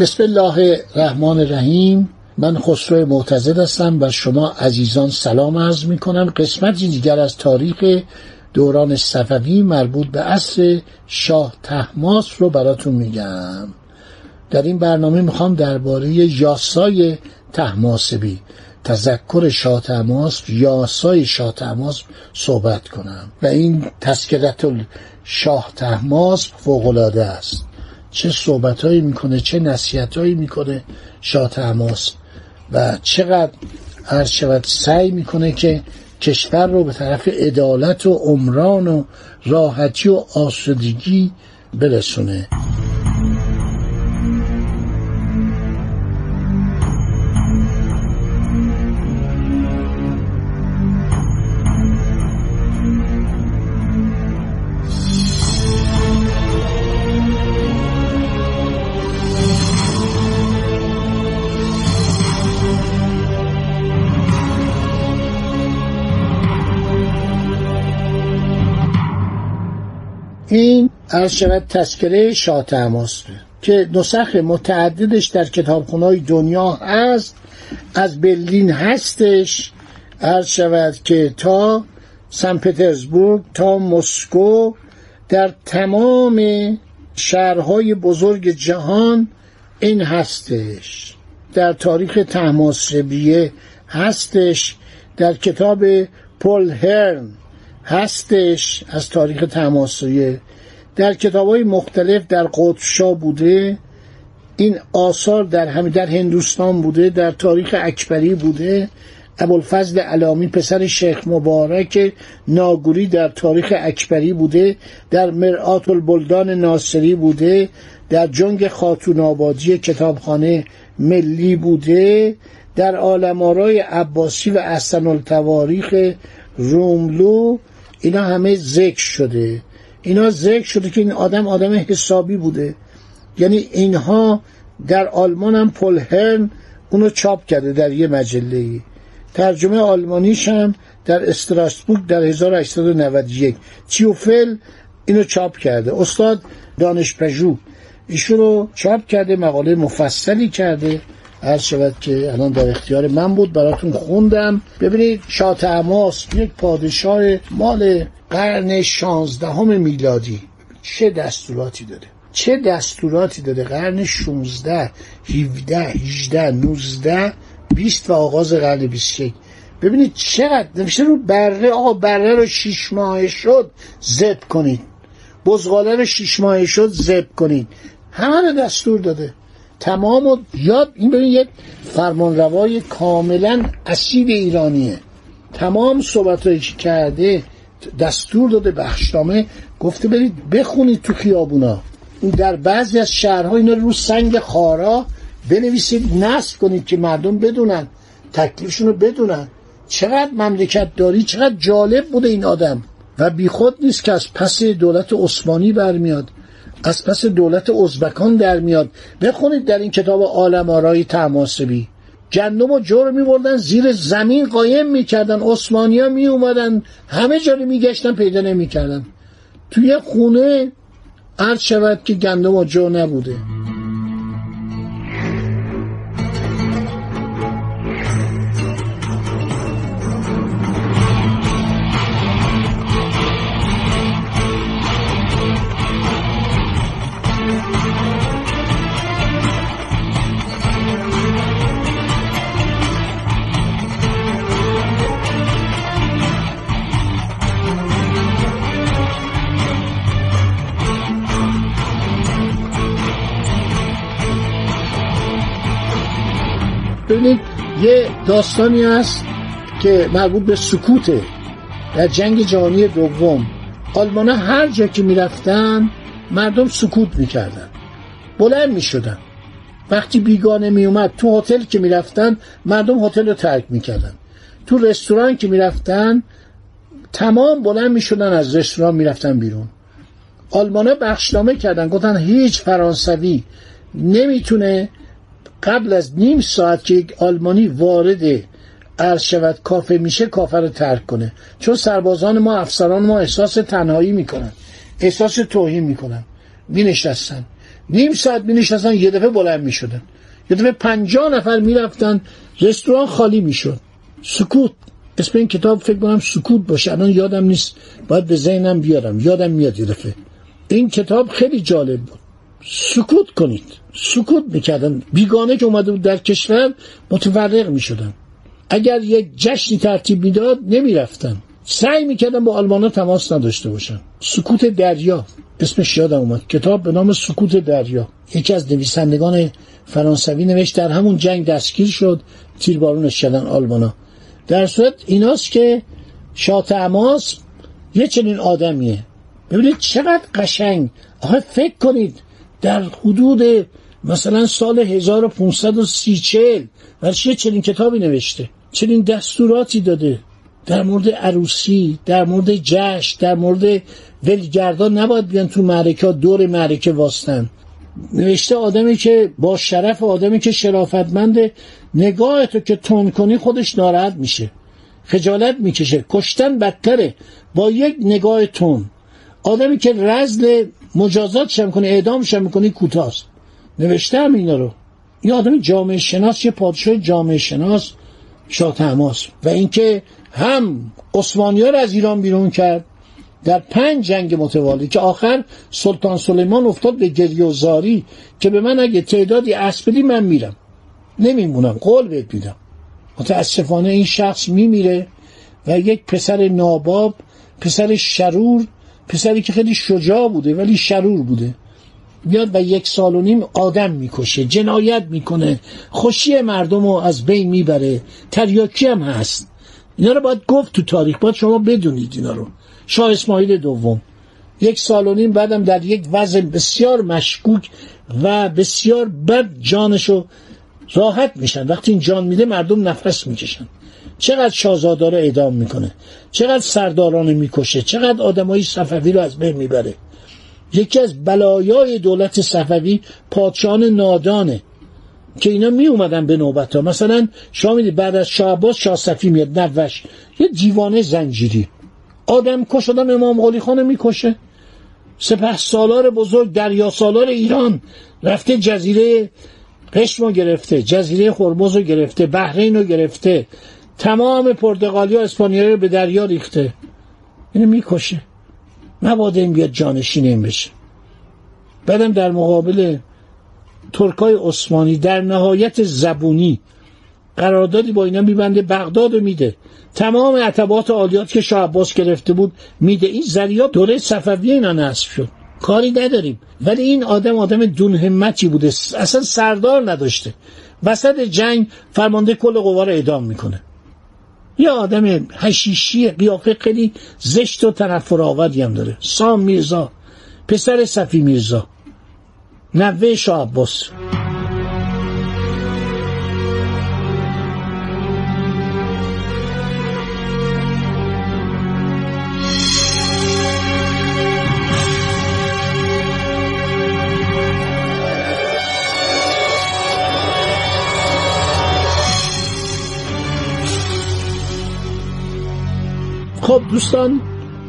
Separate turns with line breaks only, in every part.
بسم الله الرحمن الرحیم. من خسرو معتزد هستم و شما عزیزان سلام عرض می کنم قسمتی دیگر از تاریخ دوران صفوی مربوط به عصر شاه تحماس رو براتون میگم. در این برنامه می‌خوام درباره یاسای تحماسبی تذکر شاه تحماس یاسای شاه تحماس صحبت کنم. و این تذکرت شاه تحماس فوقلاده است. چه صحبتهایی می‌کنه چه نصیحتهایی می‌کنه شاه تحماس و چقدر هر شود سعی می‌کنه که کشور رو به طرف عدالت و عمران و راحتی و آسودگی برسونه. این عرض شود تذکره تماس که نسخ متعددش در کتابخونه‌های دنیا هست. از برلین هستش. عرض شود که تا سن پترزبورگ تا مسکو در تمام شهرهای بزرگ جهان این هستش. در تاریخ تحماسبیه هستش. در کتاب پل هرن. هستش از تاریخ تماسیه در کتاب های مختلف در قطبشا بوده. این آثار در همه در هندوستان بوده در تاریخ اکبری بوده. ابوالفضل علامی پسر شیخ مبارک ناگوری در تاریخ اکبری بوده. در مرآت البلدان ناصری بوده. در جنگ خاتون آبادی کتابخانه ملی بوده. در آلمارای عباسی و احسن التواریخ روملو. اینا همه ذکر شده. اینا ذکر شده که این آدم آدم حسابی بوده. یعنی اینها در آلمان هم پلهرن اونو چاپ کرده در یه مجله ترجمه آلمانیش هم در استراسبورگ در 1891 چیوفل اینو چاپ کرده. استاد دانشپژوه. ایشون رو چاپ کرده مقاله مفصلی کرده. عرض شود که الان در اختیار من بود براتون خوندم. ببینید شاه تماس یک پادشاه مال قرن شانزدهم میلادی. چه دستوراتی داره؟ چه دستوراتی داره؟ قرن 16 17 18 19 20 و آغاز قرن 21 ببینید چقدر نوشته رو بره آقا بره رو شیش ماه شد زب کنید. بزغاله رو شیش ماه شد زب کنید. همه رو دستور داده. تمام و یاد این ببین یک فرمانروای کاملا اصیل ایرانیه. تمام صحبت که کرده دستور داده بخشنامه گفته برید بخونید تو خیابونا. در بعضی از شهرها اینا رو سنگ خارا بنویسید نصب کنید که مردم بدونن تکلیفشون رو بدونن. چقدر مملکت داری چقدر جالب بوده این آدم. و بیخود نیست که از پس دولت عثمانی برمیاد. از پس دولت ازبکان در میاد. بخونید در این کتاب عالم آرای تماسبی. گندم و جور می بردن زیر زمین قایم می‌کردن عثمانی ها می اومدن همه جا رو میگشتن پیدا نمی‌کردن. توی خونه عرض شود که گندم و جو نبوده. یه داستانی هست که مربوط به سکوته در جنگ جهانی دوم. آلمان هر جا که می‌رفتن مردم سکوت می‌کردن. بلند می‌شدن. وقتی بیگانه میومد تو هتل که می‌رفتن مردم هتل رو ترک می‌کردن. تو رستوران که می‌رفتن تمام بلند می‌شدن از رستوران می‌رفتن بیرون. آلمانا بخشنامه کردن. گفتن هیچ فرانسوی نمی‌تونه قبل از نیم ساعت که یک آلمانی وارد عرض شود کافه میشه کافه رو ترک کنه. چون سربازان ما افسران ما احساس تنهایی می‌کنن احساس توهین می‌کنن می نشستن نیم ساعت می نشستن یه دفعه بلند می شدن یه دفعه پنجاه نفر می رفتن رستوران خالی می شد سکوت. اسم این کتاب فکر کنم سکوت باشه. الان یادم نیست. باید به ذهنم بیارم. یادم میاد یه دفعه. این کتاب خیلی جالب بود. سکوت کنید. سکوت می‌کردن. بیگانه که اومده بود در کشور متفرق می‌شدن. اگر یک جشنی ترتیب می‌داد نمی‌رفتن. سعی می‌کردن با آلمان تماس نداشته باشن. سکوت دریا. اسمش یادم اومد. کتاب به نام سکوت دریا. یکی از نویسندگان فرانسوی نوشت در همون جنگ دستگیر شد تیربارونش شدن آلمانا. در صورت ایناست که شاه تماس یه چنین آدمیه. ببینید چقدر قشنگ. آخه فکر کنید در حدود مثلا سال 1530 و چه چنین کتابی نوشته؟ چنین دستوراتی داده. در مورد عروسی در مورد جشن در مورد ولگردان نباید بیان تو معرکه دور معرکه واستن. نوشته آدمی که با شرف آدمی که شرافتمند نگاه تو که تون کنی خودش ناراحت میشه. خجالت می‌کشه. کشتن بدتره. با یک نگاه تون آدمی که رزل مجازات شم کنه اعدام شم کنی کوتاست. نوشته هم اینا رو. این آدم جامعه شناس یه پادشاه جامعه شناس شاه تماس. و اینکه هم عثمانی رو از ایران بیرون کرد در پنج جنگ متوالی که آخر سلطان سلیمان افتاد به گریه و زاری که به من اگه تعدادی اسب من میرم. نمیمونم. قول بهت میدم. متاسفانه این شخص میمیره و یک پسر ناباب پسر شرور پسری که خیلی شجاع بوده ولی شرور بوده. بیاد و یک سال و نیم آدم می‌کشه جنایت می‌کنه. خوشی مردم رو از بین می‌بره. تریاکی هم هست. اینا رو باید گفت تو تاریخ. باید شما بدونید اینا رو. شاه اسماعیل دوم. یک سال و نیم بعدم در یک وضع بسیار مشکوک و بسیار بد جانشو راحت میشن. وقتی این جان میده مردم نفس می‌کشن. چقدر شاهزاده رو اعدام می‌کنه. چقدر سرداران می‌کشه. چقدر آدمای صفوی رو از بین می‌بره. یکی از بلایای دولت صفوی پادشاهان نادانه که اینا می اومدن به نوبت ها. مثلا شما می‌دید بعد از شاه عباس شاه صفی میاد نوش. یه دیوانه زنجیری. آدم کش آدم امام قلی خانه می‌کشه. سپه سالار بزرگ دریا سالار ایران. رفته جزیره قشم گرفته جزیره خرمز رو گرفته بحرین رو گرفته. تمام پرتغالی ها اسپانیایی رو به دریا ریخته. اینو می‌کشه. مبادا این بیاد جانشین این بشه. بعدم در مقابل ترکای عثمانی در نهایت زبونی قراردادی با اینا میبنده بغداد میده. تمام عتبات عالیات که شاه عباس گرفته بود میده. این زریا دوره صفوی اینا نصب شد. کاری نداریم. ولی این آدم آدم دون همتی بوده. اصلا سردار نداشته. وسط جنگ فرمانده کل قوا رو اعدام می‌کنه. یه آدم هشیشی قیافه خیلی زشت و تنفر آوری هم داره. سام میرزا پسر صفی میرزا. نوه شاه عباس. خب دوستان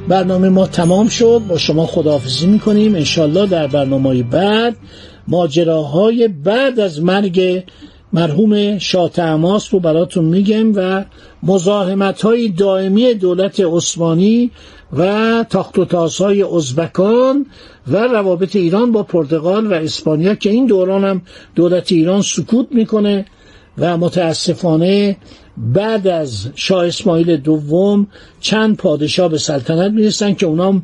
برنامه ما تمام شد. با شما خداحافظی می‌کنیم. انشالله در برنامه بعد ماجراهای بعد از مرگ مرحوم شاه تماس رو براتون میگم و مزاحمت های دائمی دولت عثمانی و تاخت و های ازبکان و روابط ایران با پرتغال و اسپانیا که این دوران هم دولت ایران سکوت می‌کنه و متاسفانه بعد از شاه اسماعیل دوم چند پادشاه به سلطنت می‌رسن که اونام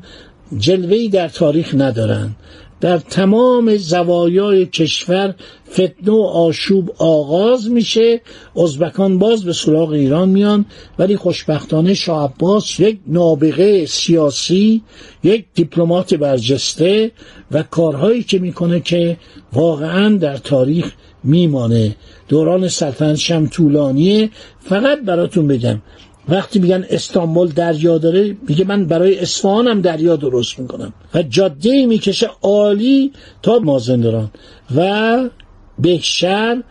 جلوهی در تاریخ ندارن. در تمام زوایای کشور فتنه و آشوب آغاز میشه. ازبکان باز به سراغ ایران میان ولی خوشبختانه شاه عباس یک نابغه سیاسی یک دیپلمات برجسته و کارهایی که می‌کنه که واقعا در تاریخ میمانه. دوران سلطنت شم طولانیه فقط براتون بگم وقتی میگن استانبول دریا داره میگه من برای اصفهان هم دریا درست می‌کنم. و جاده می‌کشه عالی تا مازندران. و بهشهر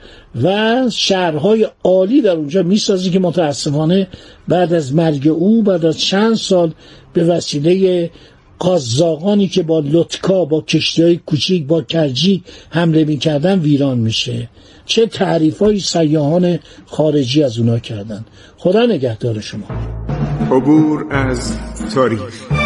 و شهرهای عالی در اونجا می‌سازی که متاسفانه بعد از مرگ او بعد از چند سال به وسیله قازاقانی که با لطکا با کشتی های کوچیک با کرجی حمله می‌کردن ویران میشه. چه تعریف های سیاهان خارجی از اونا کردن. خدا نگهدار شما.
عبور از تاریخ.